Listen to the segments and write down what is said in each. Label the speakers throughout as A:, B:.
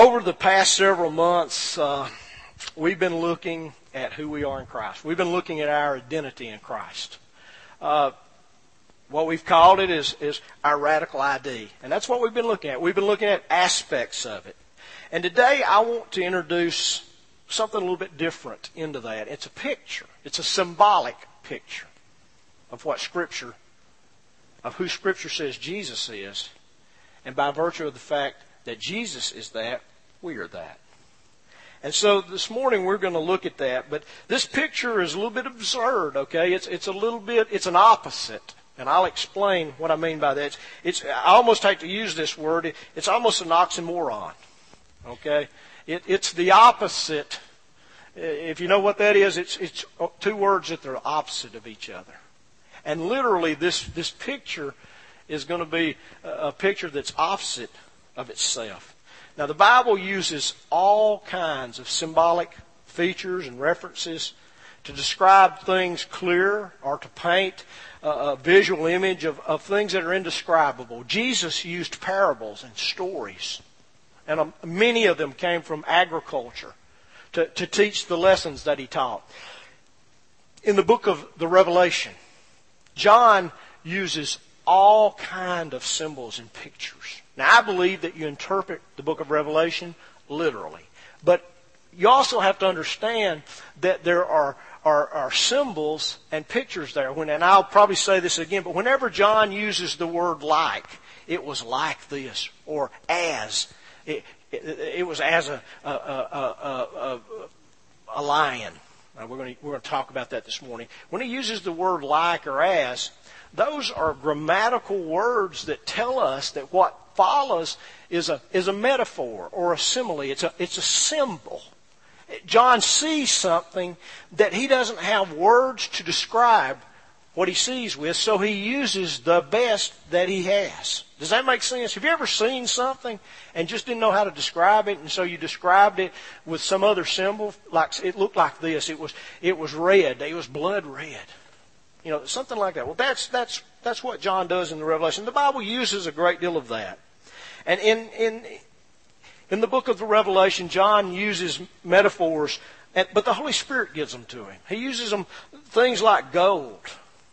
A: over the past several months, uh, we've been looking at who we are in Christ. We've been looking at our identity in Christ. Uh, what we've called it is, is our radical ID. And that's what we've been looking at. We've been looking at aspects of it. And today I want to introduce something a little bit different into that. It's a picture. It's a symbolic picture of what Scripture, of who Scripture says Jesus is. And by virtue of the fact that Jesus is that, we are that. And so this morning we're going to look at that, but this picture is a little bit absurd, okay? It's, it's a little bit, it's an opposite. And I'll explain what I mean by that. It's, it's I almost hate to use this word. It's almost an oxymoron, okay? It, it's the opposite. If you know what that is, it's, it's two words that are opposite of each other. And literally this, this picture is going to be a picture that's opposite of itself. Now, the Bible uses all kinds of symbolic features and references to describe things clear or to paint a, visual image of, of things that are indescribable. Jesus used parables and stories, and um, many of them came from agriculture to, to teach the lessons that he taught. In the book of the Revelation, John uses all kind of symbols and pictures. Now, I believe that you interpret the book of Revelation literally. But you also have to understand that there are, are, are symbols and pictures there. When, and I'll probably say this again, but whenever John uses the word like, it was like this, or as. It, it, it was as a, a, a, a lion. Now, we're going to, we're going to talk about that this morning. When he uses the word like or as, those are grammatical words that tell us that what follows is a, is a metaphor or a simile. It's a, it's a symbol. John sees something that he doesn't have words to describe what he sees with, so he uses the best that he has. Does that make sense? Have you ever seen something and just didn't know how to describe it, and so you described it with some other symbol? Like it looked like this. It was it was red. It was blood red. You know, something like that. Well, that's, that's, that's what John does in the Revelation. The Bible uses a great deal of that. And in, in, in the book of the Revelation, John uses metaphors, but the Holy Spirit gives them to him. He uses them, things like gold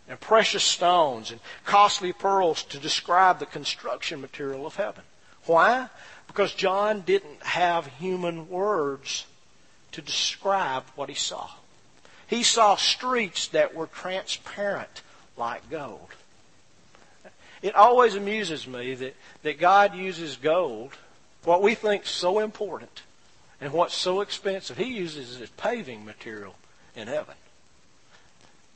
A: and precious stones and costly pearls to describe the construction material of heaven. Why? Because John didn't have human words to describe what he saw. He saw streets that were transparent like gold. It always amuses me that, that God uses gold, what we think so important and what's so expensive, He uses as paving material in heaven.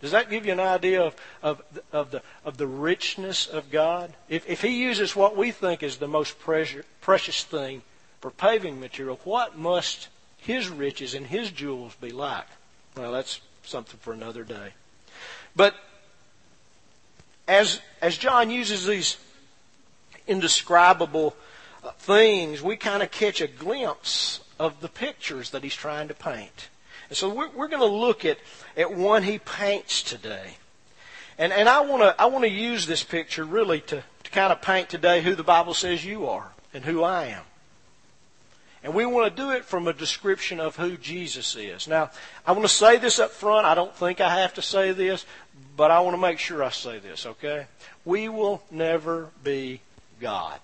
A: Does that give you an idea of, of, of, the, of the richness of God? If, if He uses what we think is the most precious, precious thing for paving material, what must His riches and His jewels be like? Well, that's something for another day. But as, as John uses these indescribable uh, things, we kind of catch a glimpse of the pictures that he's trying to paint. And so we're, we're going to look at, at one he paints today. And, and I want to I want to use this picture really to, to kind of paint today who the Bible says you are and who I am. And we want to do it from a description of who Jesus is. Now, I want to say this up front. I don't think I have to say this, but I want to make sure I say this, okay? We will never be God.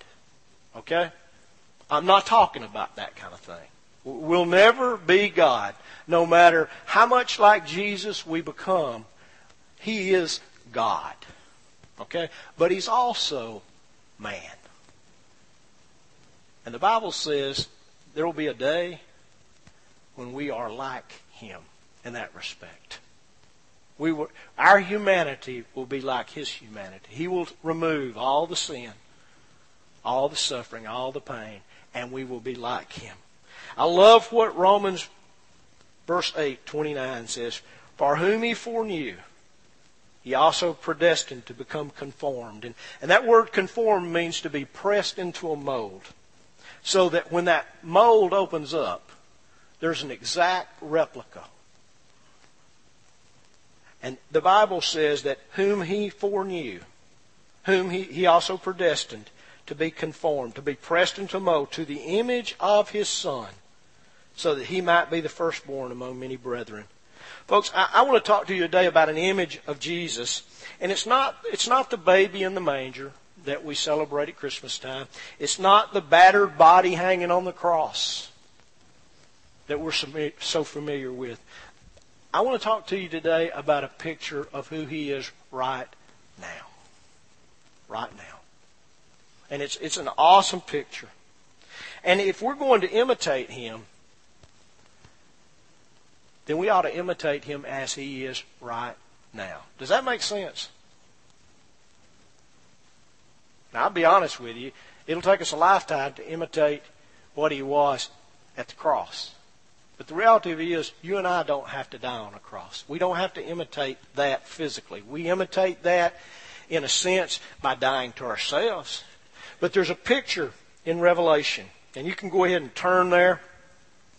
A: Okay? I'm not talking about that kind of thing. We'll never be God. No matter how much like Jesus we become, He is God. Okay? But He's also man. And the Bible says there will be a day when we are like Him in that respect. We will, our humanity will be like His humanity. He will remove all the sin, all the suffering, all the pain, and we will be like Him. I love what Romans verse 8, 29 says, For whom He foreknew, He also predestined to become conformed. And, and that word conformed means to be pressed into a mold so that when that mold opens up, there's an exact replica. And the Bible says that whom he foreknew, whom he, he also predestined to be conformed, to be pressed into mold to the image of his Son, so that he might be the firstborn among many brethren. Folks, I, I want to talk to you today about an image of Jesus, and it's not, it's not the baby in the manger that we celebrate at Christmas time. It's not the battered body hanging on the cross that we're so familiar with. I want to talk to you today about a picture of who he is right now. Right now. And it's, it's an awesome picture. And if we're going to imitate him, then we ought to imitate him as he is right now. Does that make sense? Now, I'll be honest with you, it'll take us a lifetime to imitate what he was at the cross. But the reality of it is, you and I don't have to die on a cross. We don't have to imitate that physically. We imitate that, in a sense, by dying to ourselves. But there's a picture in Revelation, and you can go ahead and turn there.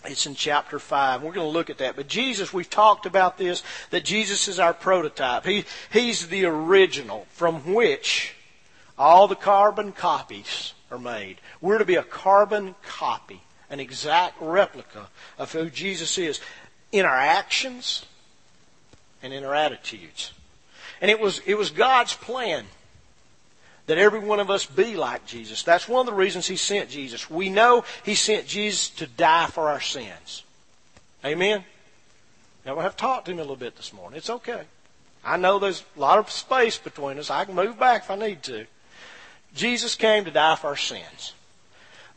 A: It's in chapter 5. We're going to look at that. But Jesus, we've talked about this, that Jesus is our prototype. He, he's the original from which all the carbon copies are made. We're to be a carbon copy an exact replica of who Jesus is in our actions and in our attitudes. And it was, it was God's plan that every one of us be like Jesus. That's one of the reasons He sent Jesus. We know He sent Jesus to die for our sins. Amen? Now, we have talked to Him a little bit this morning. It's okay. I know there's a lot of space between us. I can move back if I need to. Jesus came to die for our sins.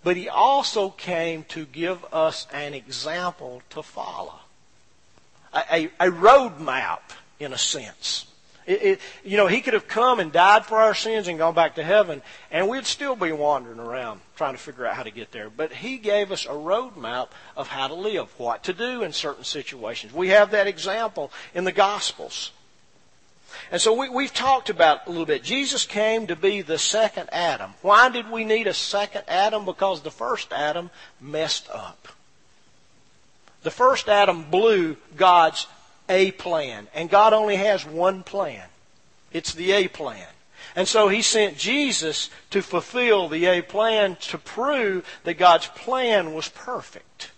A: But he also came to give us an example to follow. A, a, a roadmap, in a sense. It, it, you know, he could have come and died for our sins and gone back to heaven, and we'd still be wandering around trying to figure out how to get there. But he gave us a roadmap of how to live, what to do in certain situations. We have that example in the Gospels. And so we, we've talked about a little bit. Jesus came to be the second Adam. Why did we need a second Adam? Because the first Adam messed up. The first Adam blew God's A plan. And God only has one plan. It's the A plan. And so he sent Jesus to fulfill the A plan to prove that God's plan was perfect.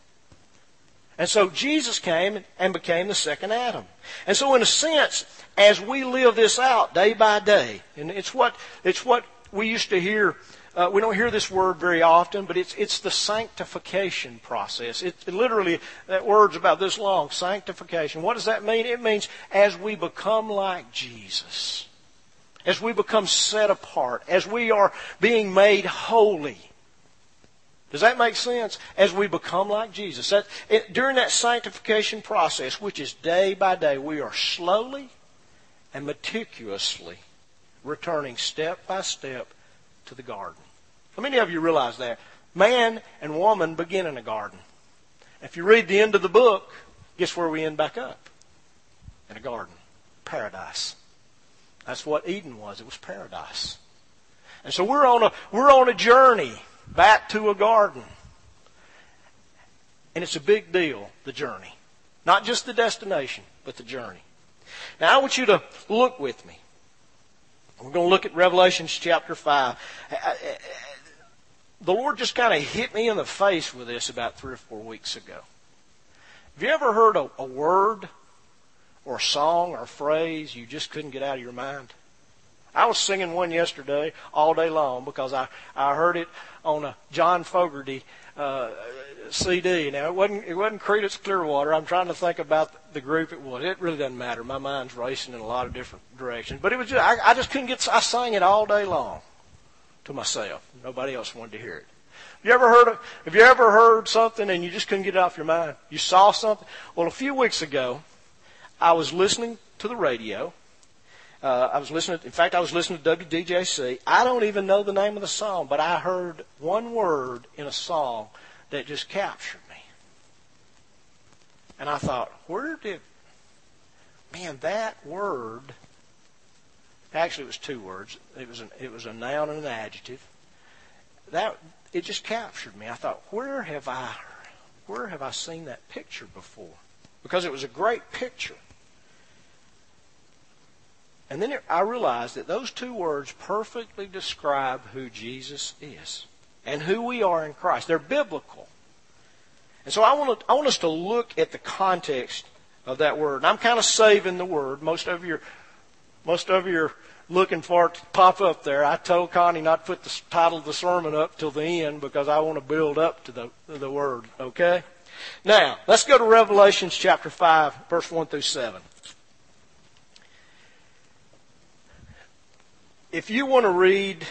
A: And so Jesus came and became the second Adam. And so in a sense, as we live this out day by day, and it's what, it's what we used to hear, uh, we don't hear this word very often, but it's, it's the sanctification process. It, it literally, that word's about this long, sanctification. What does that mean? It means as we become like Jesus, as we become set apart, as we are being made holy, does that make sense? As we become like Jesus. That, it, during that sanctification process, which is day by day, we are slowly and meticulously returning step by step to the garden. How many of you realize that? Man and woman begin in a garden. If you read the end of the book, guess where we end back up? In a garden. Paradise. That's what Eden was. It was paradise. And so we're on a, we're on a journey back to a garden. And it's a big deal, the journey. Not just the destination, but the journey. Now I want you to look with me. We're going to look at Revelations chapter 5. The Lord just kind of hit me in the face with this about three or four weeks ago. Have you ever heard a, a word or a song or a phrase you just couldn't get out of your mind? I was singing one yesterday all day long because I, I heard it on a John Fogerty uh, CD. Now it wasn't it wasn't Creedence Clearwater. I'm trying to think about the group it was. It really doesn't matter. My mind's racing in a lot of different directions. But it was just, I, I just couldn't get. I sang it all day long to myself. Nobody else wanted to hear it. You ever heard? Of, have you ever heard something and you just couldn't get it off your mind? You saw something. Well, a few weeks ago, I was listening to the radio uh, I was listening. In fact, I was listening to WDJC. I don't even know the name of the song, but I heard one word in a song that just captured me. And I thought, where did, man, that word. Actually, it was two words. It was an, it was a noun and an adjective. That it just captured me. I thought, where have I, where have I seen that picture before? Because it was a great picture. And then I realized that those two words perfectly describe who Jesus is and who we are in Christ. They're biblical. And so I want, to, I want us to look at the context of that word. And I'm kind of saving the word. Most of you, most of you are looking for it to pop up there. I told Connie not to put the title of the sermon up till the end because I want to build up to the, the word. Okay? Now, let's go to Revelations chapter 5, verse 1 through 7. If you want to read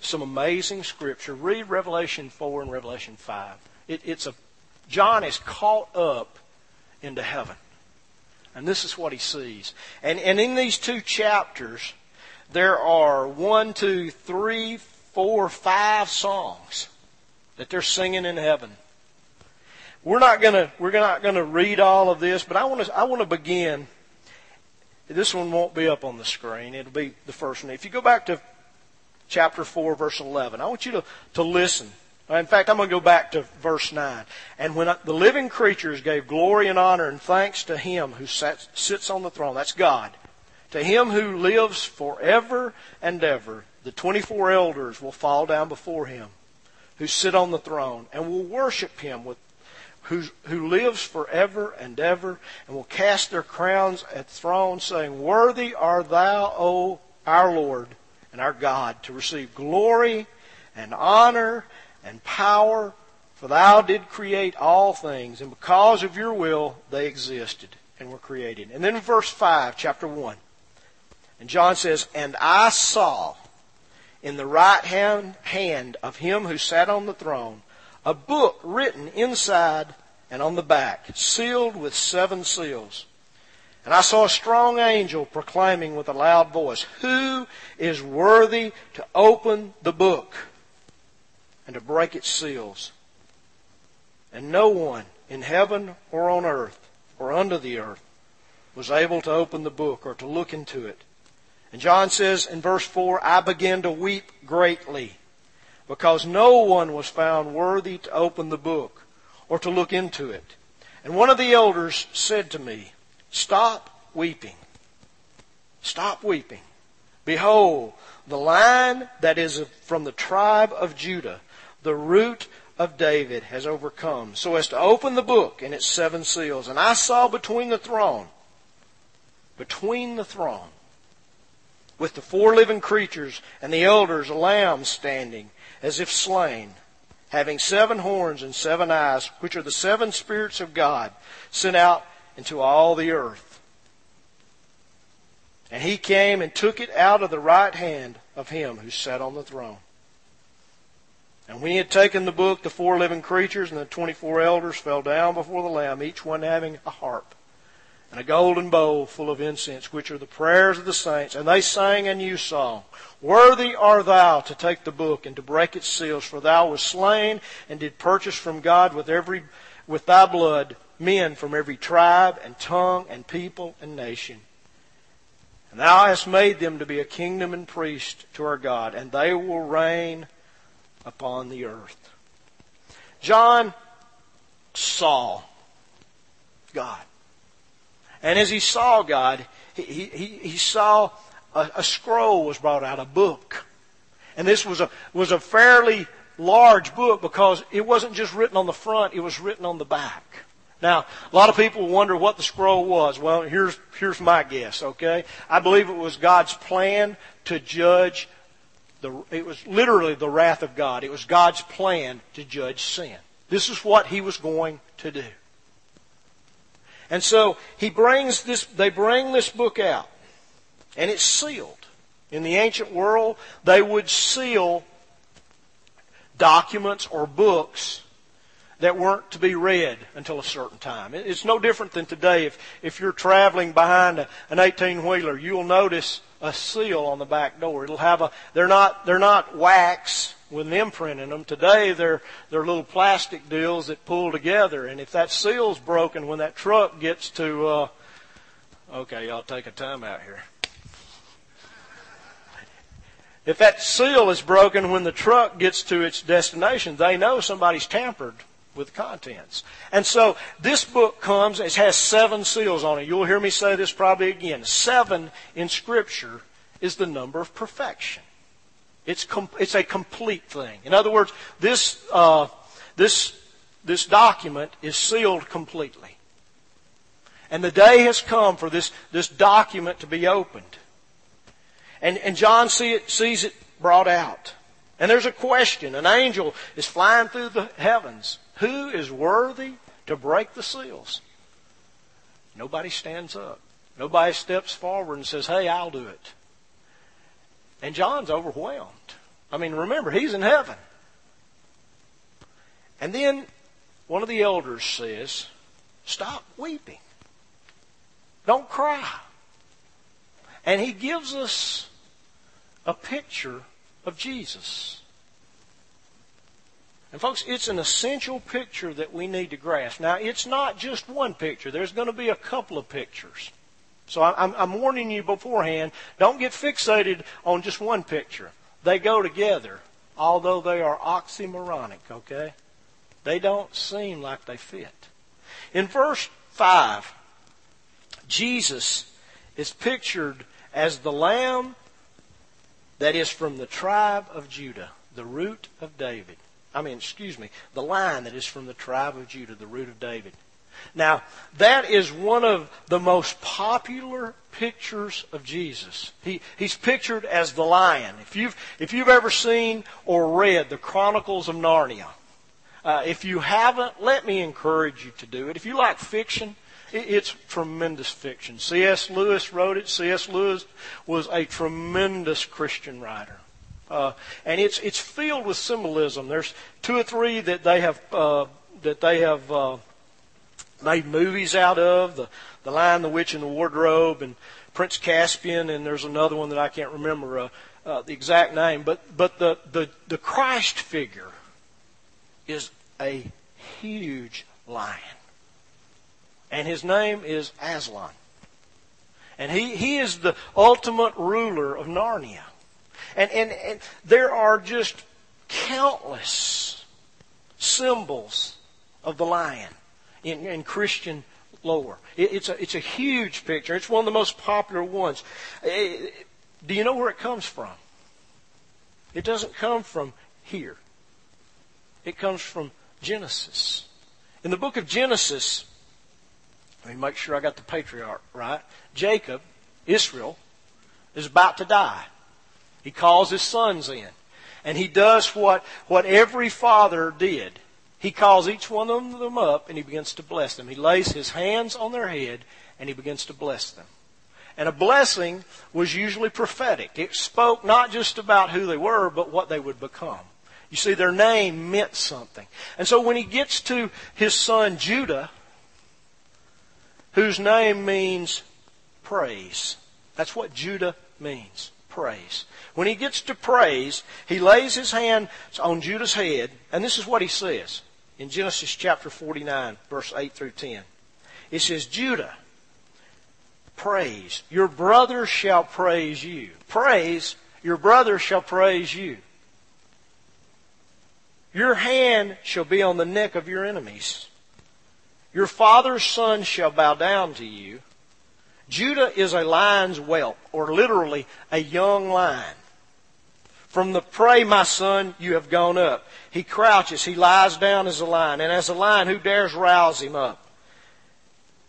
A: some amazing scripture, read Revelation 4 and Revelation 5. It, it's a John is caught up into heaven. And this is what he sees. And, and in these two chapters, there are one, two, three, four, five songs that they're singing in heaven. We're not gonna we're not gonna read all of this, but I want to I want to begin. This one won't be up on the screen. It'll be the first one. If you go back to chapter four, verse eleven, I want you to to listen in fact, I'm going to go back to verse 9. And when the living creatures gave glory and honor and thanks to him who sat, sits on the throne, that's God, to him who lives forever and ever, the 24 elders will fall down before him who sit on the throne and will worship him with who, who lives forever and ever and will cast their crowns at the throne saying, Worthy are thou, O our Lord and our God, to receive glory and honor and power, for thou did create all things, and because of your will they existed and were created. And then verse 5, chapter 1, and John says, And I saw in the right hand, hand of him who sat on the throne a book written inside and on the back, sealed with seven seals. And I saw a strong angel proclaiming with a loud voice, Who is worthy to open the book and to break its seals. And no one in heaven or on earth or under the earth was able to open the book or to look into it. And John says in verse 4, I began to weep greatly because no one was found worthy to open the book or to look into it. And one of the elders said to me, Stop weeping. Stop weeping. Behold, the lion that is from the tribe of Judah, the root of David has overcome, so as to open the book and its seven seals. And I saw between the throne, between the throne, with the four living creatures and the elders, a lamb standing as if slain, having seven horns and seven eyes, which are the seven spirits of God sent out into all the earth. And he came and took it out of the right hand of him who sat on the throne. And when he had taken the book, the four living creatures and the twenty-four elders fell down before the Lamb, each one having a harp and a golden bowl full of incense, which are the prayers of the saints. And they sang a new song. Worthy art thou to take the book and to break its seals, for thou wast slain and did purchase from God with every, with thy blood men from every tribe and tongue and people and nation. And thou hast made them to be a kingdom and priest to our God, and they will reign upon the earth. John saw God. And as he saw God, he, he, he saw a, a scroll was brought out, a book. And this was a, was a fairly large book because it wasn't just written on the front, it was written on the back. Now, a lot of people wonder what the scroll was. Well, here's, here's my guess, okay? I believe it was God's plan to judge the, it was literally the wrath of God. It was God's plan to judge sin. This is what he was going to do. And so he brings this, they bring this book out, and it's sealed. In the ancient world, they would seal documents or books that weren't to be read until a certain time. It's no different than today. If, if you're traveling behind a, an 18 wheeler, you'll notice a seal on the back door. It'll have a, they're not, they're not wax with an imprint in them. Today they're, they're little plastic deals that pull together. And if that seal's broken when that truck gets to, uh, okay, y'all take a time out here. If that seal is broken when the truck gets to its destination, they know somebody's tampered with contents. And so this book comes, it has seven seals on it. You'll hear me say this probably again. Seven in Scripture is the number of perfection. It's, com- it's a complete thing. In other words, this, uh, this, this document is sealed completely. And the day has come for this, this document to be opened. And, and John see it, sees it brought out. And there's a question. An angel is flying through the heavens. Who is worthy to break the seals? Nobody stands up. Nobody steps forward and says, Hey, I'll do it. And John's overwhelmed. I mean, remember, he's in heaven. And then one of the elders says, Stop weeping. Don't cry. And he gives us a picture of Jesus. And folks, it's an essential picture that we need to grasp. Now, it's not just one picture. There's going to be a couple of pictures. So I'm, I'm warning you beforehand, don't get fixated on just one picture. They go together, although they are oxymoronic, okay? They don't seem like they fit. In verse 5, Jesus is pictured as the lamb that is from the tribe of Judah, the root of David. I mean, excuse me, the line that is from the tribe of Judah, the root of David. Now, that is one of the most popular pictures of Jesus. He, he's pictured as the lion. If you've, if you've ever seen or read the Chronicles of Narnia, uh, if you haven't, let me encourage you to do it. If you like fiction, it, it's tremendous fiction. C.S. Lewis wrote it. C.S. Lewis was a tremendous Christian writer. Uh, and it's it's filled with symbolism. There's two or three that they have uh, that they have uh, made movies out of the the Lion, the Witch, and the Wardrobe, and Prince Caspian, and there's another one that I can't remember uh, uh, the exact name. But but the the the Christ figure is a huge lion, and his name is Aslan, and he he is the ultimate ruler of Narnia. And, and, and there are just countless symbols of the lion in, in Christian lore. It, it's, a, it's a huge picture. It's one of the most popular ones. It, eh, do you know where it comes from? It doesn't come from here. It comes from Genesis. In the book of Genesis, let me make sure I got the patriarch right. Jacob, Israel, is about to die. He calls his sons in. And he does what, what every father did. He calls each one of them up and he begins to bless them. He lays his hands on their head and he begins to bless them. And a blessing was usually prophetic. It spoke not just about who they were, but what they would become. You see, their name meant something. And so when he gets to his son Judah, whose name means praise, that's what Judah means praise. When he gets to praise, he lays his hand on Judah's head, and this is what he says in Genesis chapter 49, verse 8 through 10. It says, Judah, praise. Your brother shall praise you. Praise, your brother shall praise you. Your hand shall be on the neck of your enemies. Your father's son shall bow down to you. Judah is a lion's whelp, or literally a young lion. From the prey, my son, you have gone up. He crouches, he lies down as a lion, and as a lion, who dares rouse him up?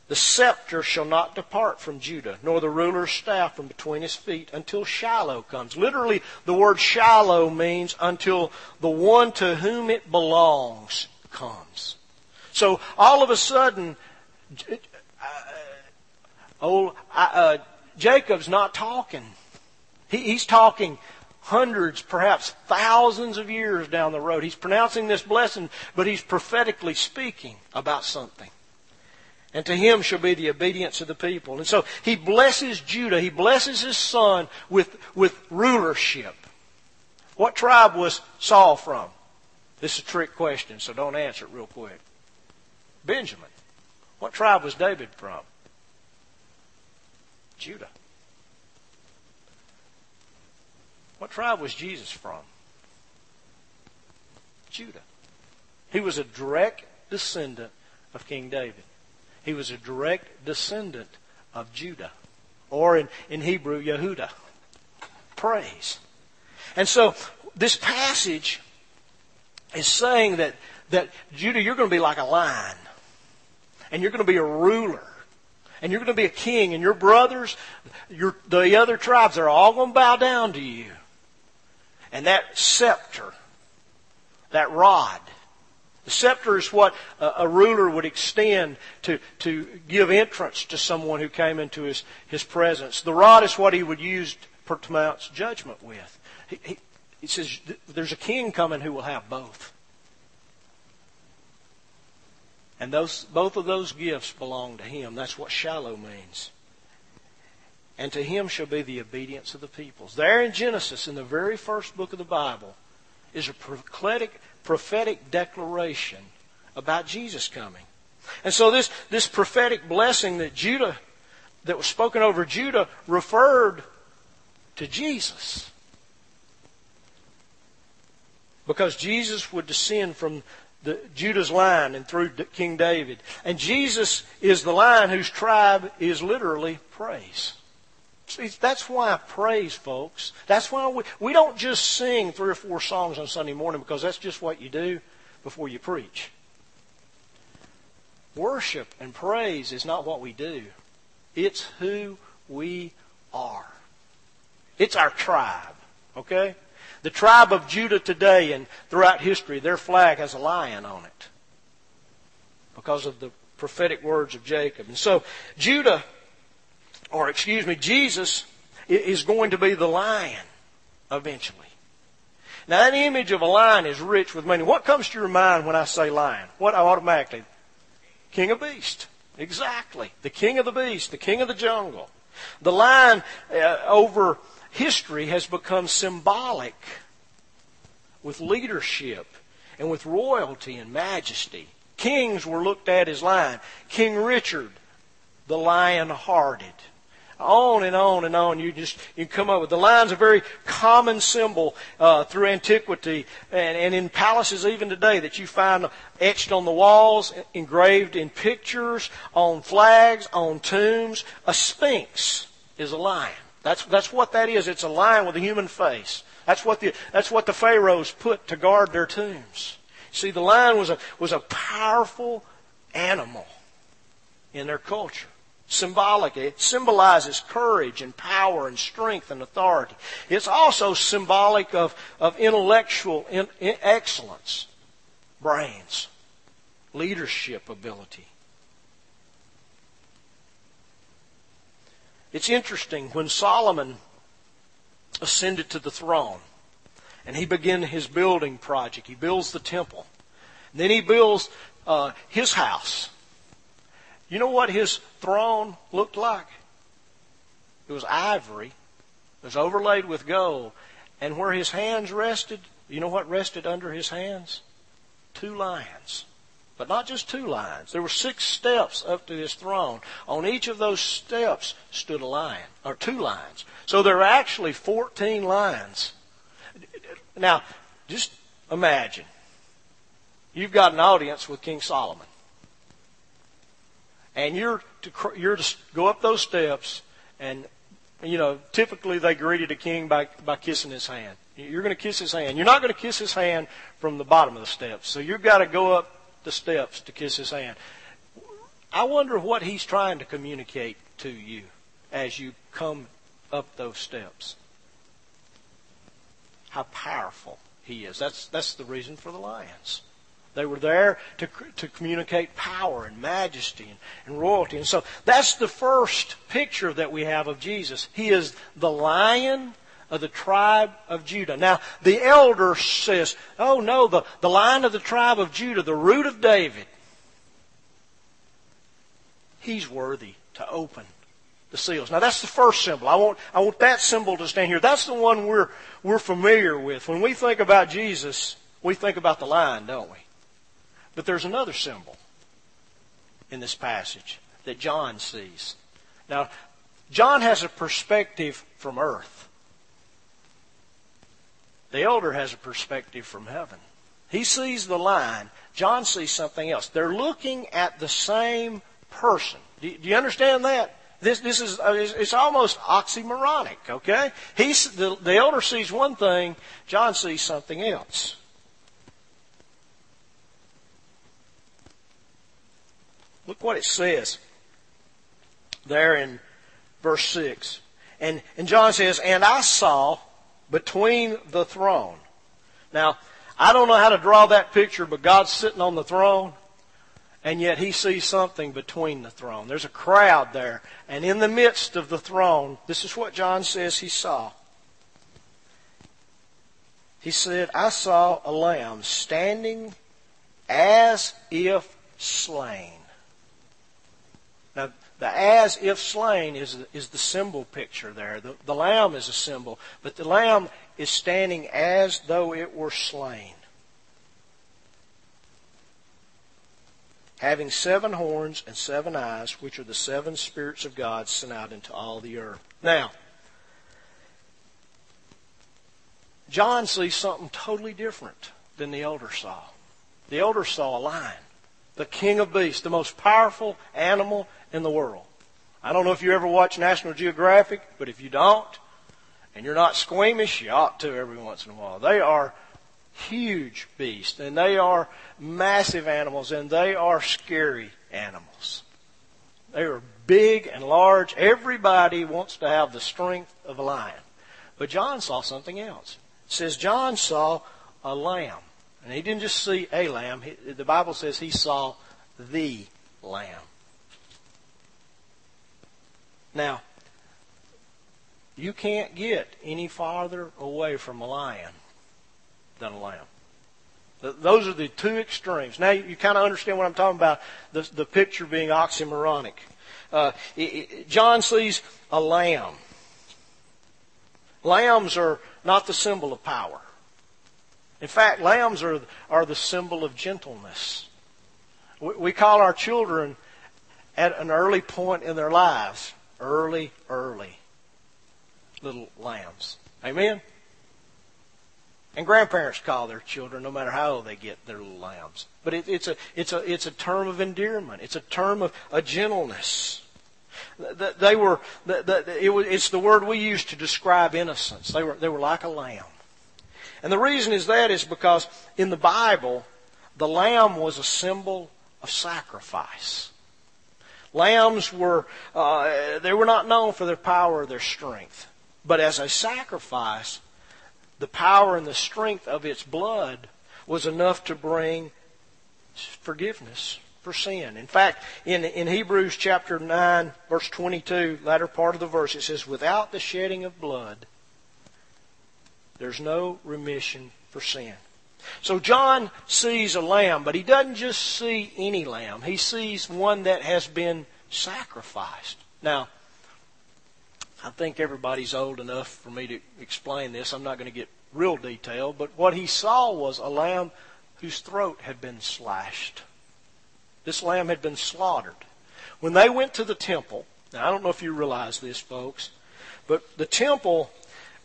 A: The scepter shall not depart from Judah, nor the ruler's staff from between his feet until Shiloh comes. Literally, the word Shiloh means until the one to whom it belongs comes. So all of a sudden, Oh, uh, Jacob's not talking. He, he's talking hundreds, perhaps thousands of years down the road. He's pronouncing this blessing, but he's prophetically speaking about something. And to him shall be the obedience of the people. And so he blesses Judah. He blesses his son with, with rulership. What tribe was Saul from? This is a trick question, so don't answer it real quick. Benjamin. What tribe was David from? Judah. What tribe was Jesus from? Judah. He was a direct descendant of King David. He was a direct descendant of Judah, or in, in Hebrew, Yehuda. Praise. And so this passage is saying that, that Judah, you're going to be like a lion. And you're going to be a ruler. And you're going to be a king. And your brothers, your, the other tribes, they're all going to bow down to you. And that scepter, that rod, the scepter is what a, ruler would extend to, to give entrance to someone who came into his, his presence. The rod is what he would use to pronounce judgment with. He, he, he says, There's a king coming who will have both. And those, both of those gifts belong to him. That's what Shiloh means. And to him shall be the obedience of the peoples. There in Genesis, in the very first book of the Bible, is a prophetic, prophetic declaration about Jesus coming. And so this, this prophetic blessing that Judah, that was spoken over Judah, referred to Jesus. Because Jesus would descend from the, Judah's line and through King David. And Jesus is the line whose tribe is literally praise. See, that's why I praise, folks. That's why we, we don't just sing three or four songs on Sunday morning because that's just what you do before you preach. Worship and praise is not what we do. It's who we are. It's our tribe. Okay? The tribe of Judah today and throughout history, their flag has a lion on it because of the prophetic words of Jacob. And so Judah, or excuse me, Jesus is going to be the lion eventually. Now that image of a lion is rich with meaning. What comes to your mind when I say lion? What automatically? King of beasts. Exactly. The king of the beast, the king of the jungle. The lion uh, over history has become symbolic with leadership and with royalty and majesty. Kings were looked at as lion. King Richard, the lion hearted. On and on and on. You just you come up with the lion's a very common symbol uh, through antiquity and, and in palaces even today that you find etched on the walls, engraved in pictures, on flags, on tombs. A sphinx is a lion. That's, that's what that is. It's a lion with a human face. That's what the, that's what the pharaohs put to guard their tombs. See, the lion was a, was a powerful animal in their culture. Symbolic. It symbolizes courage and power and strength and authority. It's also symbolic of, of intellectual in, in excellence, brains, leadership ability. It's interesting when Solomon ascended to the throne and he began his building project. He builds the temple. Then he builds uh, his house. You know what his throne looked like? It was ivory. It was overlaid with gold. And where his hands rested, you know what rested under his hands? Two lions. But not just two lions. There were six steps up to his throne. On each of those steps stood a lion, or two lions. So there are actually 14 lions. Now, just imagine. You've got an audience with King Solomon. And you're to, you're to go up those steps, and, you know, typically they greeted a king by, by kissing his hand. You're going to kiss his hand. You're not going to kiss his hand from the bottom of the steps. So you've got to go up the steps to kiss his hand. I wonder what he's trying to communicate to you as you come up those steps. How powerful he is. That's, that's the reason for the lions. They were there to, to communicate power and majesty and, and royalty. And so that's the first picture that we have of Jesus. He is the lion of the tribe of Judah. Now, the elder says, oh no, the, the line of the tribe of Judah, the root of David, he's worthy to open the seals. Now that's the first symbol. I want, I want that symbol to stand here. That's the one we're, we're familiar with. When we think about Jesus, we think about the lion, don't we? But there's another symbol in this passage that John sees. Now, John has a perspective from earth. The elder has a perspective from heaven. He sees the line. John sees something else. They're looking at the same person. Do you, understand that? This, this is, uh, it's almost oxymoronic, okay? He's, the, the elder sees one thing, John sees something else. Look what it says there in verse 6. And, and John says, And I saw between the throne. Now, I don't know how to draw that picture, but God's sitting on the throne, and yet he sees something between the throne. There's a crowd there, and in the midst of the throne, this is what John says he saw. He said, I saw a lamb standing as if slain. Now, the as if slain is, is the symbol picture there. The, the lamb is a symbol, but the lamb is standing as though it were slain. Having seven horns and seven eyes, which are the seven spirits of God sent out into all the earth. Now, John sees something totally different than the elder saw. The elder saw a lion, the king of beasts, the most powerful animal in the world. I don't know if you ever watch National Geographic, but if you don't, and you're not squeamish, you ought to every once in a while. They are huge beasts, and they are massive animals, and they are scary animals. They are big and large. Everybody wants to have the strength of a lion. But John saw something else. It says John saw a lamb. And he didn't just see a lamb. The Bible says he saw the lamb. Now, you can't get any farther away from a lion than a lamb. Those are the two extremes. Now you kind of understand what I'm talking about, the, the picture being oxymoronic. Uh, it, it, John sees a lamb. Lambs are not the symbol of power. In fact, lambs are, are the symbol of gentleness. We, we call our children at an early point in their lives early, early little lambs. Amen? And grandparents call their children, no matter how old they get, their little lambs. But it, it's, a, it's, a, it's a term of endearment. It's a term of a gentleness. They were, it was, it's the word we use to describe innocence. They were, they were like a lamb. And the reason is that is because in the Bible, the lamb was a symbol of sacrifice. Lambs were, uh, they were not known for their power or their strength. But as a sacrifice, the power and the strength of its blood was enough to bring forgiveness for sin. In fact, in, in Hebrews chapter 9, verse 22, latter part of the verse, it says, Without the shedding of blood, there's no remission for sin. So John sees a lamb, but he doesn't just see any lamb. He sees one that has been sacrificed. Now, I think everybody's old enough for me to explain this. I'm not going to get real detail, but what he saw was a lamb whose throat had been slashed. This lamb had been slaughtered. When they went to the temple, now I don't know if you realize this, folks, but the temple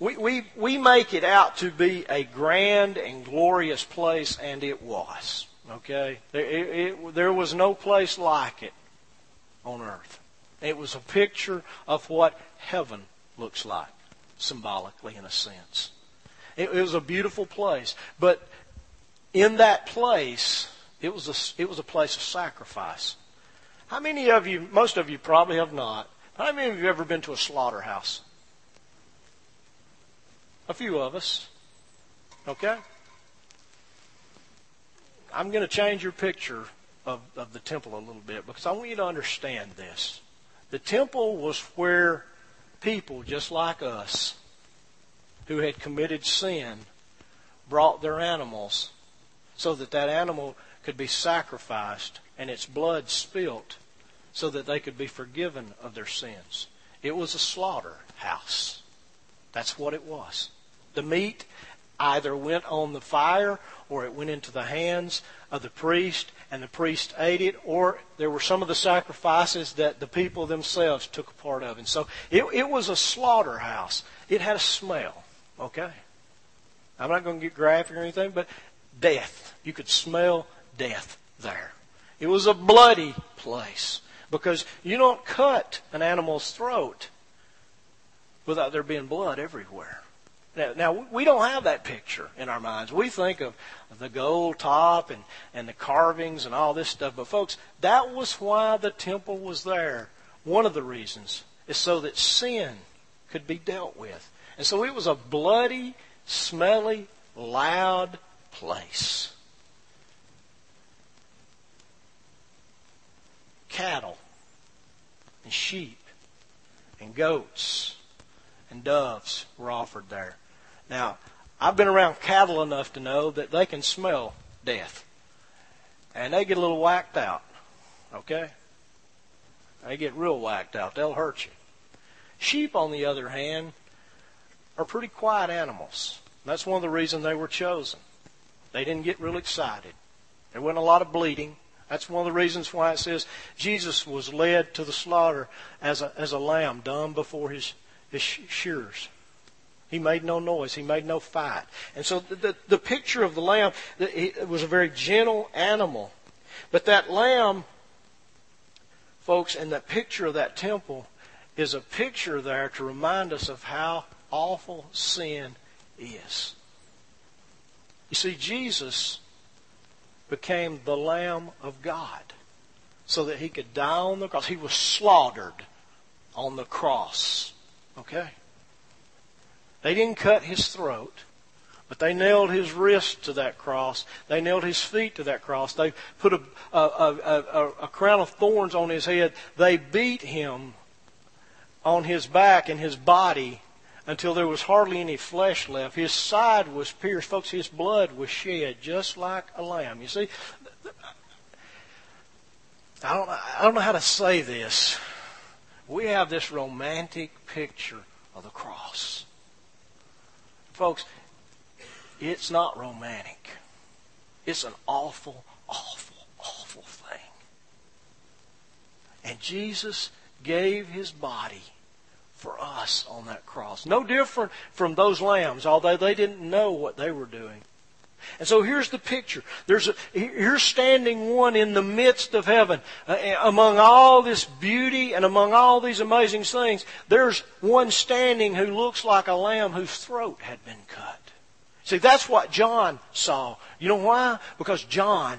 A: we, we, we make it out to be a grand and glorious place, and it was. Okay? There, it, it, there was no place like it on earth. It was a picture of what heaven looks like, symbolically, in a sense. It, it was a beautiful place. But in that place, it was, a, it was a place of sacrifice. How many of you, most of you probably have not, how many of you have ever been to a slaughterhouse? A few of us. Okay? I'm going to change your picture of, of the temple a little bit because I want you to understand this. The temple was where people just like us who had committed sin brought their animals so that that animal could be sacrificed and its blood spilt so that they could be forgiven of their sins. It was a slaughterhouse. That's what it was. The meat either went on the fire or it went into the hands of the priest and the priest ate it, or there were some of the sacrifices that the people themselves took a part of. And so it, it was a slaughterhouse. It had a smell, okay? I'm not going to get graphic or anything, but death. You could smell death there. It was a bloody place because you don't cut an animal's throat without there being blood everywhere. Now, now, we don't have that picture in our minds. We think of the gold top and, and the carvings and all this stuff. But, folks, that was why the temple was there. One of the reasons is so that sin could be dealt with. And so it was a bloody, smelly, loud place. Cattle and sheep and goats and doves were offered there. Now, I've been around cattle enough to know that they can smell death. And they get a little whacked out. Okay? They get real whacked out. They'll hurt you. Sheep, on the other hand, are pretty quiet animals. That's one of the reasons they were chosen. They didn't get real excited. There wasn't a lot of bleeding. That's one of the reasons why it says Jesus was led to the slaughter as a, as a lamb dumb before his, his shearers. He made no noise. He made no fight. And so the, the, the picture of the lamb it was a very gentle animal. But that lamb, folks, and that picture of that temple is a picture there to remind us of how awful sin is. You see, Jesus became the Lamb of God so that he could die on the cross. He was slaughtered on the cross. Okay? They didn't cut his throat, but they nailed his wrist to that cross. They nailed his feet to that cross. They put a, a, a, a crown of thorns on his head. They beat him on his back and his body until there was hardly any flesh left. His side was pierced. Folks, his blood was shed just like a lamb. You see, I don't, I don't know how to say this. We have this romantic picture of the cross. Folks, it's not romantic. It's an awful, awful, awful thing. And Jesus gave his body for us on that cross. No different from those lambs, although they didn't know what they were doing. And so here's the picture. There's a, here's standing one in the midst of heaven. Uh, among all this beauty and among all these amazing things, there's one standing who looks like a lamb whose throat had been cut. See, that's what John saw. You know why? Because John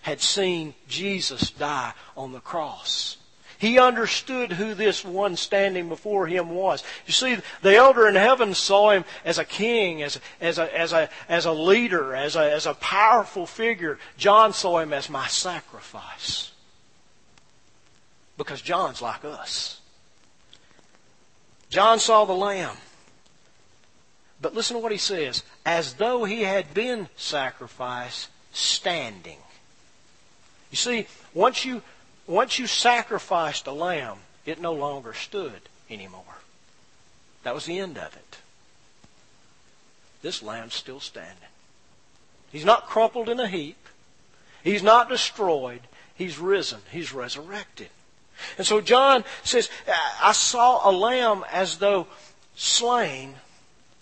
A: had seen Jesus die on the cross. He understood who this one standing before him was. You see, the elder in heaven saw him as a king, as, as, a, as, a, as a leader, as a, as a powerful figure. John saw him as my sacrifice. Because John's like us. John saw the Lamb. But listen to what he says. As though he had been sacrificed standing. You see, once you once you sacrificed a lamb, it no longer stood anymore. That was the end of it. This lamb's still standing. He's not crumpled in a heap. He's not destroyed. He's risen. He's resurrected. And so John says, I saw a lamb as though slain,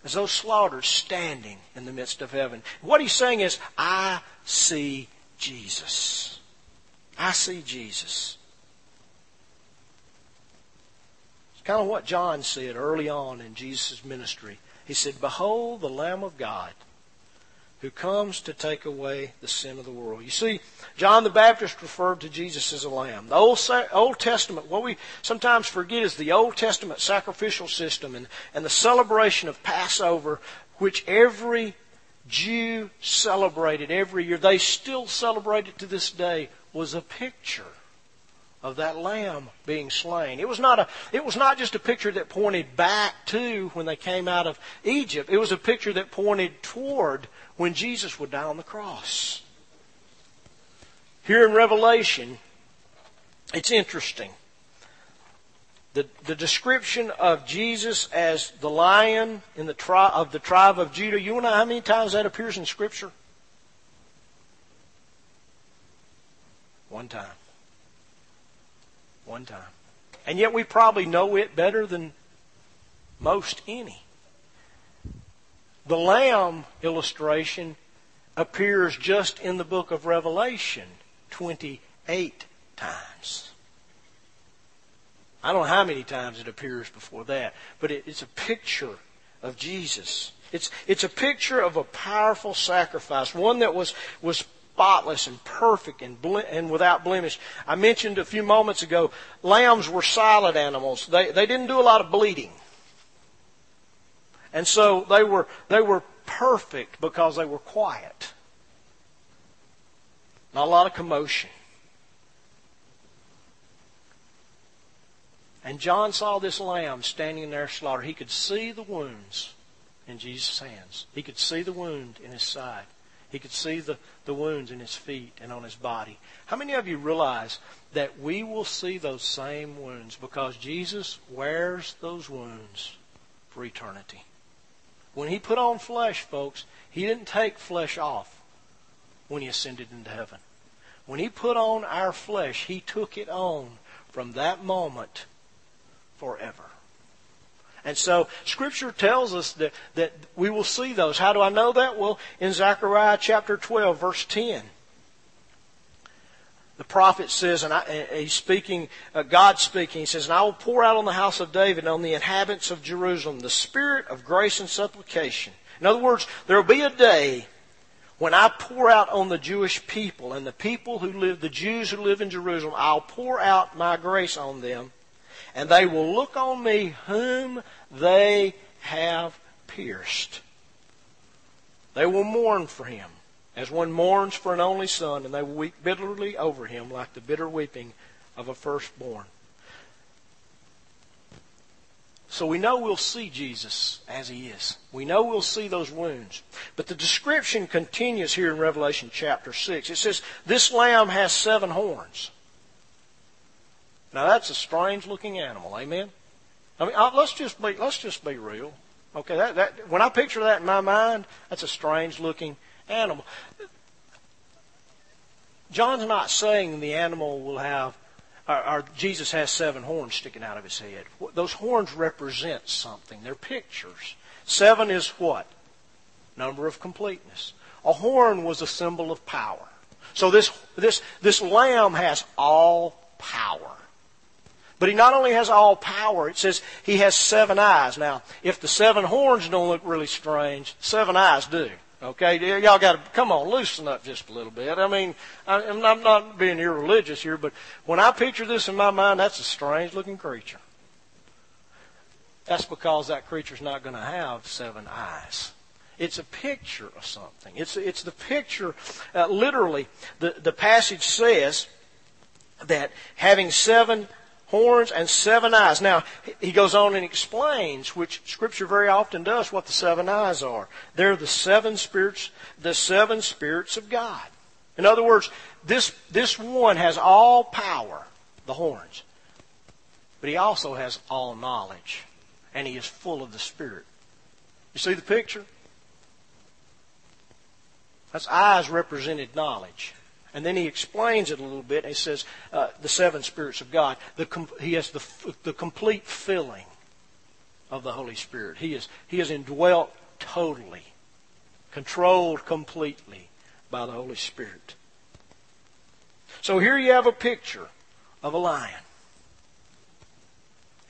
A: as though slaughtered, standing in the midst of heaven. What he's saying is, I see Jesus. I see Jesus. It's kind of what John said early on in Jesus' ministry. He said, Behold the Lamb of God who comes to take away the sin of the world. You see, John the Baptist referred to Jesus as a lamb. The Old, Old Testament, what we sometimes forget is the Old Testament sacrificial system and, and the celebration of Passover, which every Jew celebrated every year. They still celebrate it to this day was a picture of that lamb being slain. It was not a it was not just a picture that pointed back to when they came out of Egypt. It was a picture that pointed toward when Jesus would die on the cross. Here in Revelation, it's interesting. The, the description of Jesus as the lion in the tri- of the tribe of Judah, you know how many times that appears in Scripture? One time. One time. And yet we probably know it better than most any. The lamb illustration appears just in the book of Revelation 28 times. I don't know how many times it appears before that, but it, it's a picture of Jesus. It's, it's a picture of a powerful sacrifice, one that was, was spotless and perfect and, ble- and without blemish. I mentioned a few moments ago, lambs were silent animals. They, they didn't do a lot of bleeding. And so they were, they were perfect because they were quiet. Not a lot of commotion. And John saw this lamb standing there slaughtered. He could see the wounds in Jesus' hands. He could see the wound in his side. He could see the, the wounds in his feet and on his body. How many of you realize that we will see those same wounds because Jesus wears those wounds for eternity? When he put on flesh, folks, he didn't take flesh off when he ascended into heaven. When he put on our flesh, he took it on from that moment forever. And so Scripture tells us that, that we will see those. How do I know that? Well, in Zechariah chapter 12, verse 10. The prophet says, and I, he's speaking, uh, God speaking, he says, And I will pour out on the house of David and on the inhabitants of Jerusalem the spirit of grace and supplication. In other words, there will be a day when I pour out on the Jewish people and the people who live, the Jews who live in Jerusalem, I'll pour out my grace on them and they will look on me whom they have pierced. They will mourn for him as one mourns for an only son, and they will weep bitterly over him like the bitter weeping of a firstborn. So we know we'll see Jesus as he is. We know we'll see those wounds. But the description continues here in Revelation chapter 6. It says, This lamb has seven horns. Now that's a strange looking animal, amen. I mean, let's just be let's just be real. Okay, that, that when I picture that in my mind, that's a strange looking animal. John's not saying the animal will have, or, or, Jesus has seven horns sticking out of his head. Those horns represent something. They're pictures. Seven is what? Number of completeness. A horn was a symbol of power. So this this this lamb has all power. But he not only has all power, it says he has seven eyes. Now, if the seven horns don't look really strange, seven eyes do. Okay, y'all got to come on, loosen up just a little bit. I mean, I'm not being irreligious here, but when I picture this in my mind, that's a strange-looking creature. That's because that creature's not going to have seven eyes. It's a picture of something. It's it's the picture. Uh, literally, the the passage says that having seven horns and seven eyes. Now, he goes on and explains, which Scripture very often does, what the seven eyes are. They're the seven spirits, the seven spirits of God. In other words, this, this one has all power, the horns, but he also has all knowledge, and he is full of the Spirit. You see the picture? That's eyes represented knowledge. And then he explains it a little bit. He says uh, the seven spirits of God. The com- he has the, the complete filling of the Holy Spirit. He is, he is indwelt totally, controlled completely by the Holy Spirit. So here you have a picture of a lion.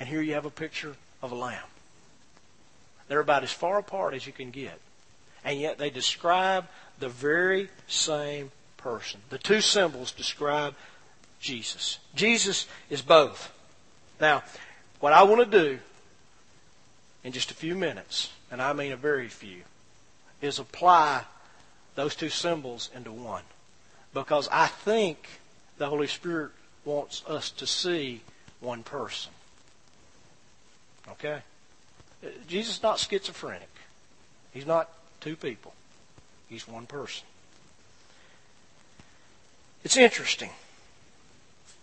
A: And here you have a picture of a lamb. They're about as far apart as you can get. And yet they describe the very same person. The two symbols describe Jesus. Jesus is both. Now, what I want to do in just a few minutes, and I mean a very few, is apply those two symbols into one. Because I think the Holy Spirit wants us to see one person. Okay? Uh, Jesus is not schizophrenic. He's not two people. He's one person. It's interesting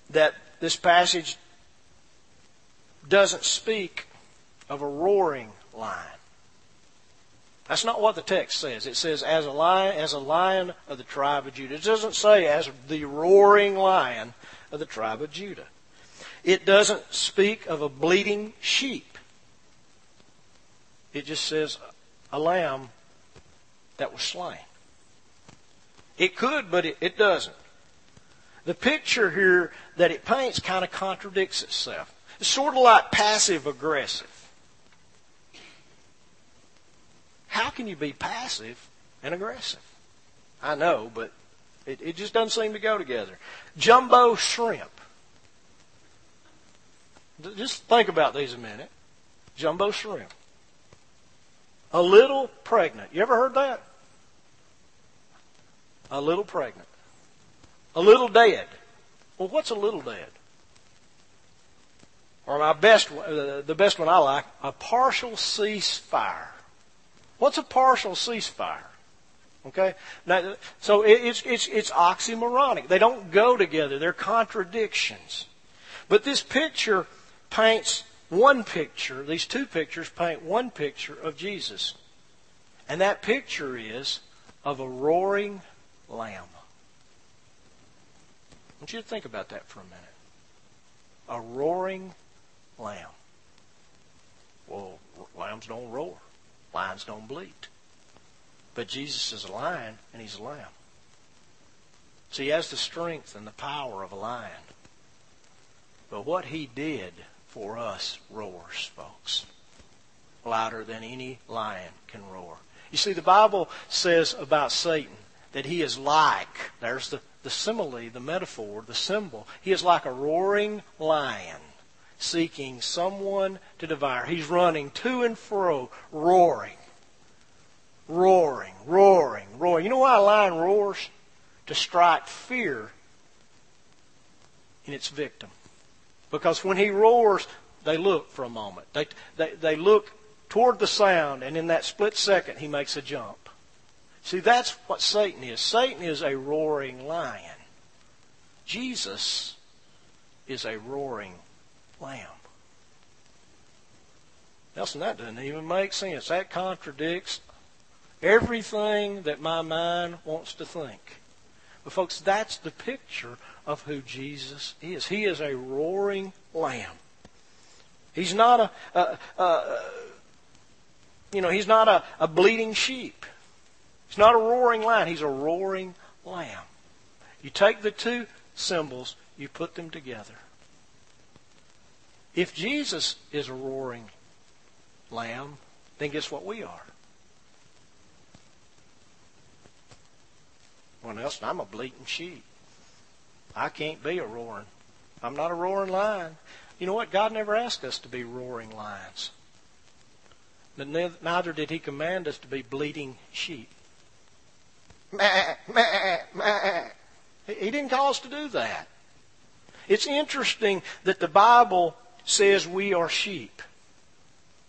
A: that this passage doesn't speak of a roaring lion. That's not what the text says. It says as a lion, as a lion of the tribe of Judah. It doesn't say as the roaring lion of the tribe of Judah. It doesn't speak of a bleating sheep. It just says a lamb that was slain. It could, but it, it doesn't. The picture here that it paints kind of contradicts itself. It's sort of like passive aggressive. How can you be passive and aggressive? I know, but it, it just doesn't seem to go together. Jumbo shrimp. Just think about these a minute. Jumbo shrimp. A little pregnant. You ever heard that? A little pregnant. A little dead. Well, what's a little dead? Or my best, uh, the best one I like, a partial ceasefire. What's a partial ceasefire? Okay, now, so it's it's it's oxymoronic. They don't go together. They're contradictions. But this picture paints one picture. These two pictures paint one picture of Jesus, and that picture is of a roaring lamb. Want you to think about that for a minute. A roaring lamb. Well, lambs don't roar. Lions don't bleat. But Jesus is a lion, and he's a lamb. So he has the strength and the power of a lion. But what he did for us roars, folks. Louder than any lion can roar. You see, the Bible says about Satan that he is like, there's the, the simile, the metaphor, the symbol. He is like a roaring lion seeking someone to devour. He's running to and fro, roaring, roaring, roaring, roaring. You know why a lion roars? To strike fear in its victim. Because when he roars, they look for a moment. They, they, they look toward the sound, and in that split second, he makes a jump. See, that's what Satan is. Satan is a roaring lion. Jesus is a roaring lamb. Nelson, that doesn't even make sense. That contradicts everything that my mind wants to think. But, folks, that's the picture of who Jesus is. He is a roaring lamb. He's not a, a, a you know, he's not a, a bleating sheep. He's not a roaring lion. He's a roaring lamb. You take the two symbols, you put them together. If Jesus is a roaring lamb, then guess what we are? Well, Nelson, I'm a bleating sheep. I can't be a roaring. I'm not a roaring lion. You know what? God never asked us to be roaring lions. But neither did He command us to be bleating sheep. He didn't call us to do that. It's interesting that the Bible says we are sheep.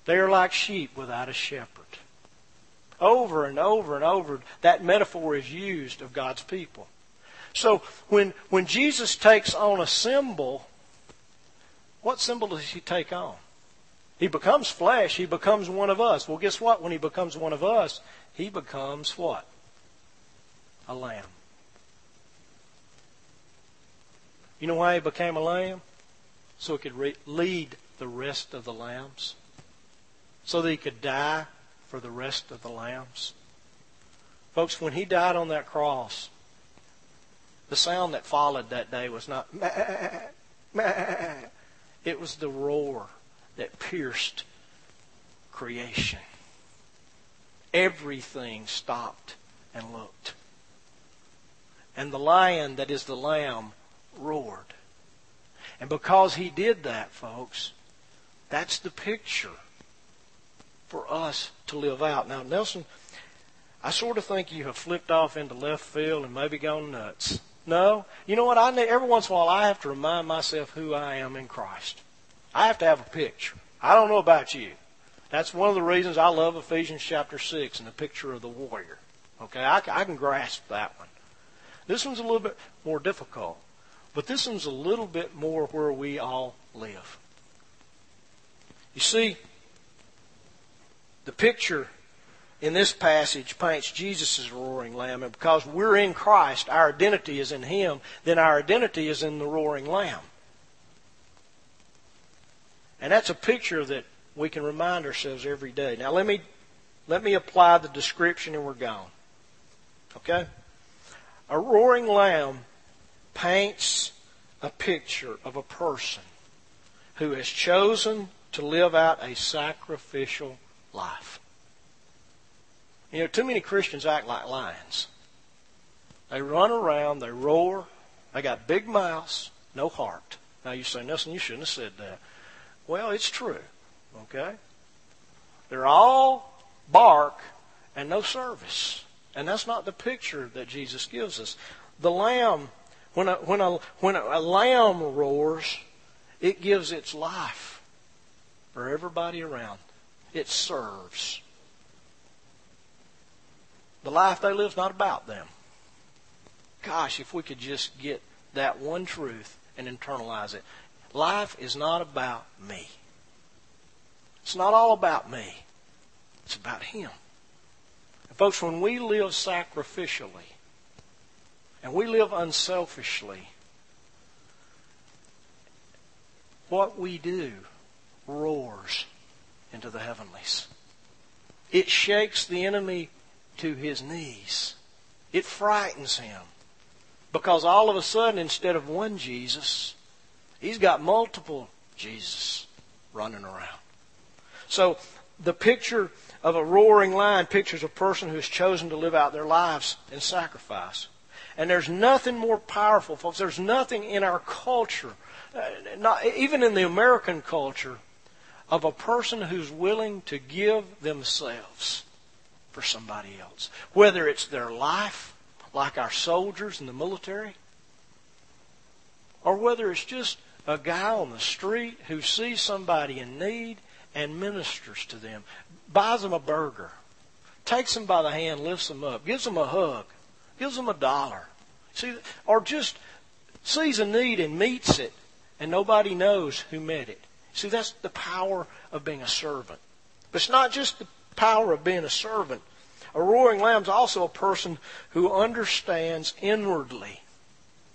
A: They are like sheep without a shepherd. Over and over and over, that metaphor is used of God's people. So when, when Jesus takes on a symbol, what symbol does he take on? He becomes flesh. He becomes one of us. Well, guess what? When he becomes one of us, he becomes what? A lamb. You know why he became a lamb? so he could re- lead the rest of the lambs, so that he could die for the rest of the lambs. Folks, when he died on that cross, the sound that followed that day was not meh, meh. It was the roar that pierced creation. Everything stopped and looked. And the lion that is the lamb roared. And because he did that, folks, that's the picture for us to live out. Now, Nelson, I sort of think you have flipped off into left field and maybe gone nuts. No, you know what? I every once in a while I have to remind myself who I am in Christ. I have to have a picture. I don't know about you. That's one of the reasons I love Ephesians chapter six and the picture of the warrior. Okay, I, I can grasp that one. This one's a little bit more difficult. But this one's a little bit more where we all live. You see, the picture in this passage paints Jesus roaring lamb, and because we're in Christ, our identity is in Him, then our identity is in the roaring lamb. And that's a picture that we can remind ourselves every day. Now let me let me apply the description and we're gone. Okay? A roaring lamb paints a picture of a person who has chosen to live out a sacrificial life. You know, too many Christians act like lions. They run around, they roar, they got big mouths, no heart. Now you say, Nelson, you shouldn't have said that. Well, it's true. Okay? They're all bark and no service. And that's not the picture that Jesus gives us. The lamb, when a, when a, when a, lamb roars, it gives its life for everybody around. It serves. The life they live is not about them. Gosh, if we could just get that one truth and internalize it. Life is not about me. It's not all about me. It's about Him. Folks, when we live sacrificially and we live unselfishly, what we do roars into the heavenlies. It shakes the enemy to his knees. It frightens him. Because all of a sudden, instead of one Jesus, he's got multiple Jesus running around. So the picture of a roaring lion pictures a person who has chosen to live out their lives in sacrifice. And there's nothing more powerful, folks. There's nothing in our culture, uh, not, even in the American culture, of a person who's willing to give themselves for somebody else. Whether it's their life, like our soldiers in the military, or whether it's just a guy on the street who sees somebody in need and ministers to them, buys them a burger, takes them by the hand, lifts them up, gives them a hug, gives them a dollar. See, or just sees a need and meets it, and nobody knows who met it. See, that's the power of being a servant. But it's not just the power of being a servant. A roaring lamb is also a person who understands inwardly,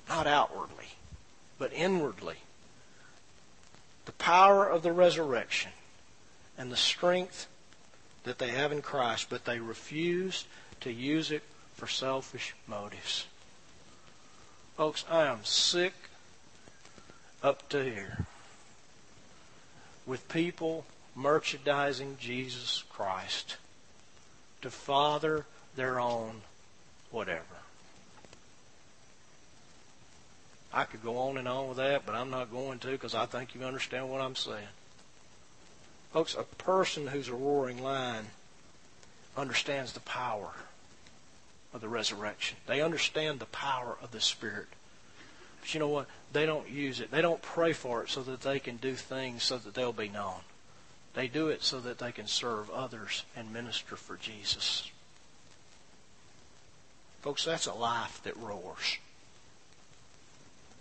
A: not outwardly, but inwardly, the power of the resurrection and the strength that they have in Christ, but they refuse to use it for selfish motives. Folks, I am sick up to here with people merchandising Jesus Christ to father their own whatever. I could go on and on with that, but I'm not going to because I think you understand what I'm saying. Folks, a person who's a roaring lion understands the power of the resurrection. They understand the power of the Spirit. But you know what? They don't use it. They don't pray for it so that they can do things so that they'll be known. They do it so that they can serve others and minister for Jesus. Folks, that's a life that roars.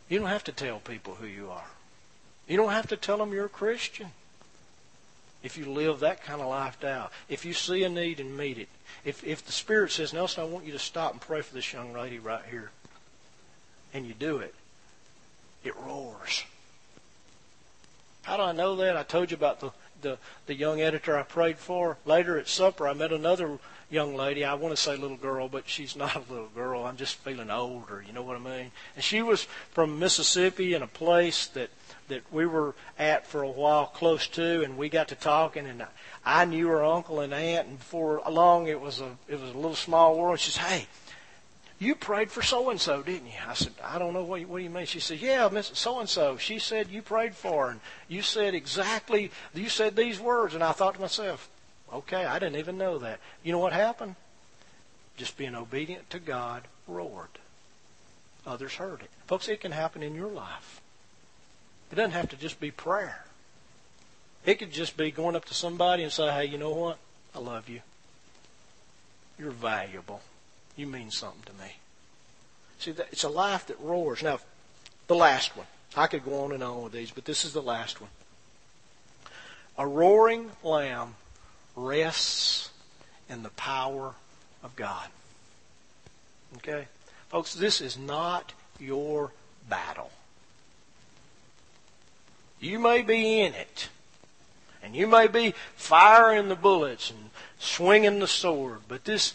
A: You don't have to tell people who you are. You don't have to tell them you're a Christian if you live that kind of life out. If you see a need and meet it. If, if the Spirit says, Nelson, I want you to stop and pray for this young lady right here, and you do it, it roars. How do I know that? I told you about the, the, the young editor I prayed for. Later at supper, I met another young lady. I want to say little girl, but she's not a little girl. I'm just feeling older. You know what I mean? And she was from Mississippi in a place that that we were at for a while close to, and we got to talking, and I knew her uncle and aunt, and before long it was a it was a little small world. She says, "Hey, you prayed for so and so, didn't you?" I said, "I don't know what what do you mean." She said, "Yeah, Miss so and so. She said you prayed for her, and you said exactly you said these words." And I thought to myself, "Okay, I didn't even know that." You know what happened? Just being obedient to God roared. Others heard it. Folks, it can happen in your life. It doesn't have to just be prayer. It could just be going up to somebody and say, hey, you know what? I love you. You're valuable. You mean something to me. See, it's a life that roars. Now, the last one. I could go on and on with these, but this is the last one. A roaring lamb rests in the power of God. Okay? Folks, this is not your battle. You may be in it. And you may be firing the bullets and swinging the sword, but this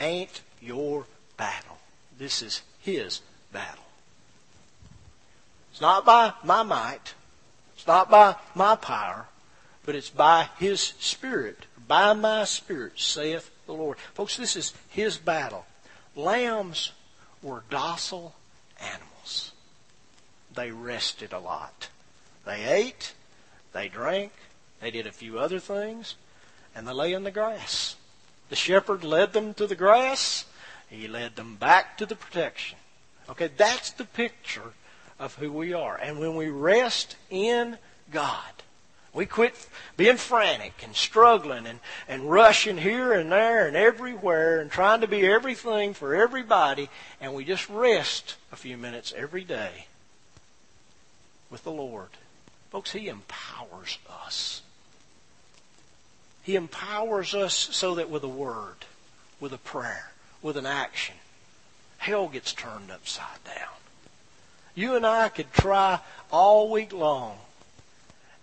A: ain't your battle. this is His battle. It's not by my might. It's not by my power, but it's by His Spirit. By my Spirit, saith the Lord. Folks, this is His battle. Lambs were docile animals. They rested a lot. They ate, they drank, they did a few other things, and they lay in the grass. The shepherd led them to the grass. He led them back to the protection. Okay, that's the picture of who we are. And when we rest in God, we quit being frantic and struggling and, and rushing here and there and everywhere and trying to be everything for everybody, and we just rest a few minutes every day with the Lord. Folks, He empowers us. He empowers us so that with a word, with a prayer, with an action, hell gets turned upside down. You and I could try all week long,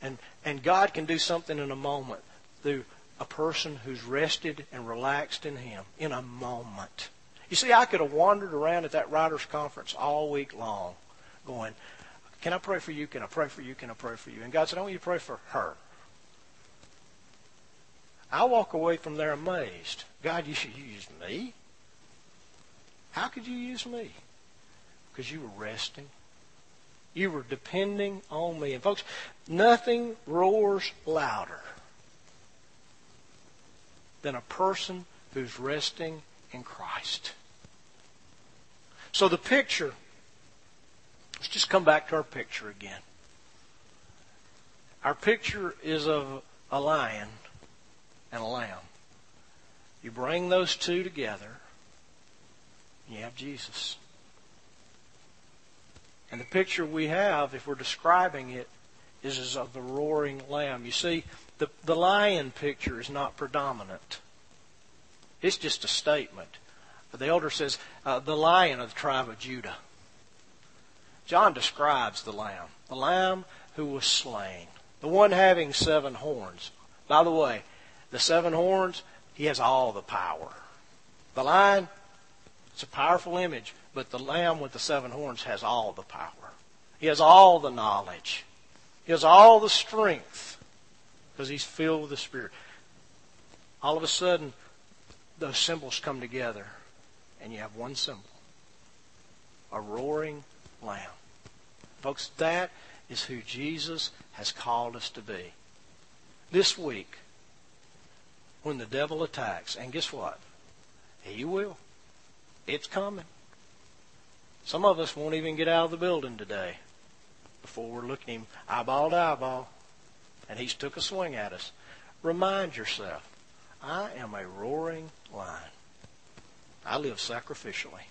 A: and, and God can do something in a moment through a person who's rested and relaxed in Him in a moment. You see, I could have wandered around at that writers' conference all week long going, Can I pray for you? Can I pray for you? Can I pray for you? And God said, I want you to pray for her. I walk away from there amazed. God, you should use me? How could you use me? Because you were resting. You were depending on me. And folks, nothing roars louder than a person who's resting in Christ. So the picture, let's just come back to our picture again. Our picture is of a lion and a lamb. You bring those two together, you have Jesus. And the picture we have, if we're describing it, is, of the roaring lamb. You see, the, the lion picture is not predominant. It's just a statement. The elder says, uh, the lion of the tribe of Judah. John describes the lamb, the lamb who was slain, the one having seven horns. By the way, the seven horns, he has all the power. The lion, it's a powerful image, but the lamb with the seven horns has all the power. He has all the knowledge. He has all the strength because he's filled with the Spirit. All of a sudden, those symbols come together, and you have one symbol a roaring lamb. Folks, that is who Jesus has called us to be. This week, when the devil attacks, and guess what? He will. It's coming. Some of us won't even get out of the building today before we're looking him eyeball to eyeball, and he's took a swing at us. Remind yourself, I am a roaring lion. I live sacrificially.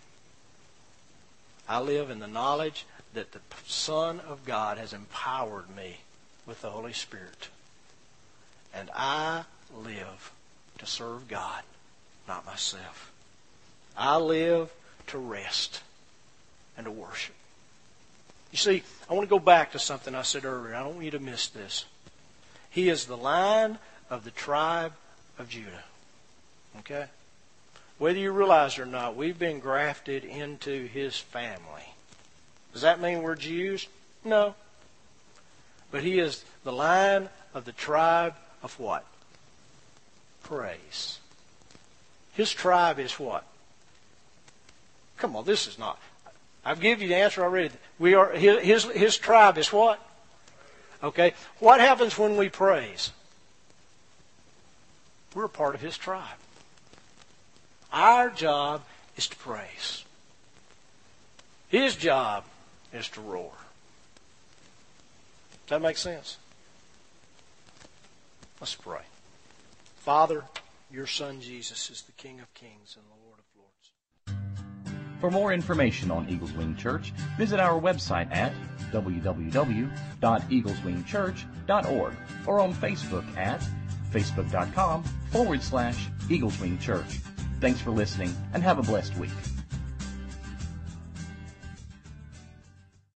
A: I live in the knowledge that the Son of God has empowered me with the Holy Spirit. And I live to serve God, not myself. I live to rest and to worship. You see, I want to go back to something I said earlier. I don't want you to miss this. He is the lion of the tribe of Judah. Okay? Whether you realize it or not, we've been grafted into his family. Does that mean we're Jews? No. But he is the lion of the tribe of what? Praise. His tribe is what? Come on, this is not. I've given you the answer already. We are his, his, his tribe is what? Okay. What happens when we praise? We're a part of his tribe. Our job is to praise. His job is to roar. Does that make sense? Let's pray. Father, your Son Jesus is the King of kings and the Lord of lords.
B: For more information on Eagles Wing Church, visit our website at www.eagleswingchurch.org or on Facebook at facebook.com forward slash Eagles Wing Church. Thanks for listening and have a blessed week.